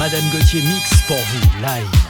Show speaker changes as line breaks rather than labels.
Madame Gauthier mix pour vous, live.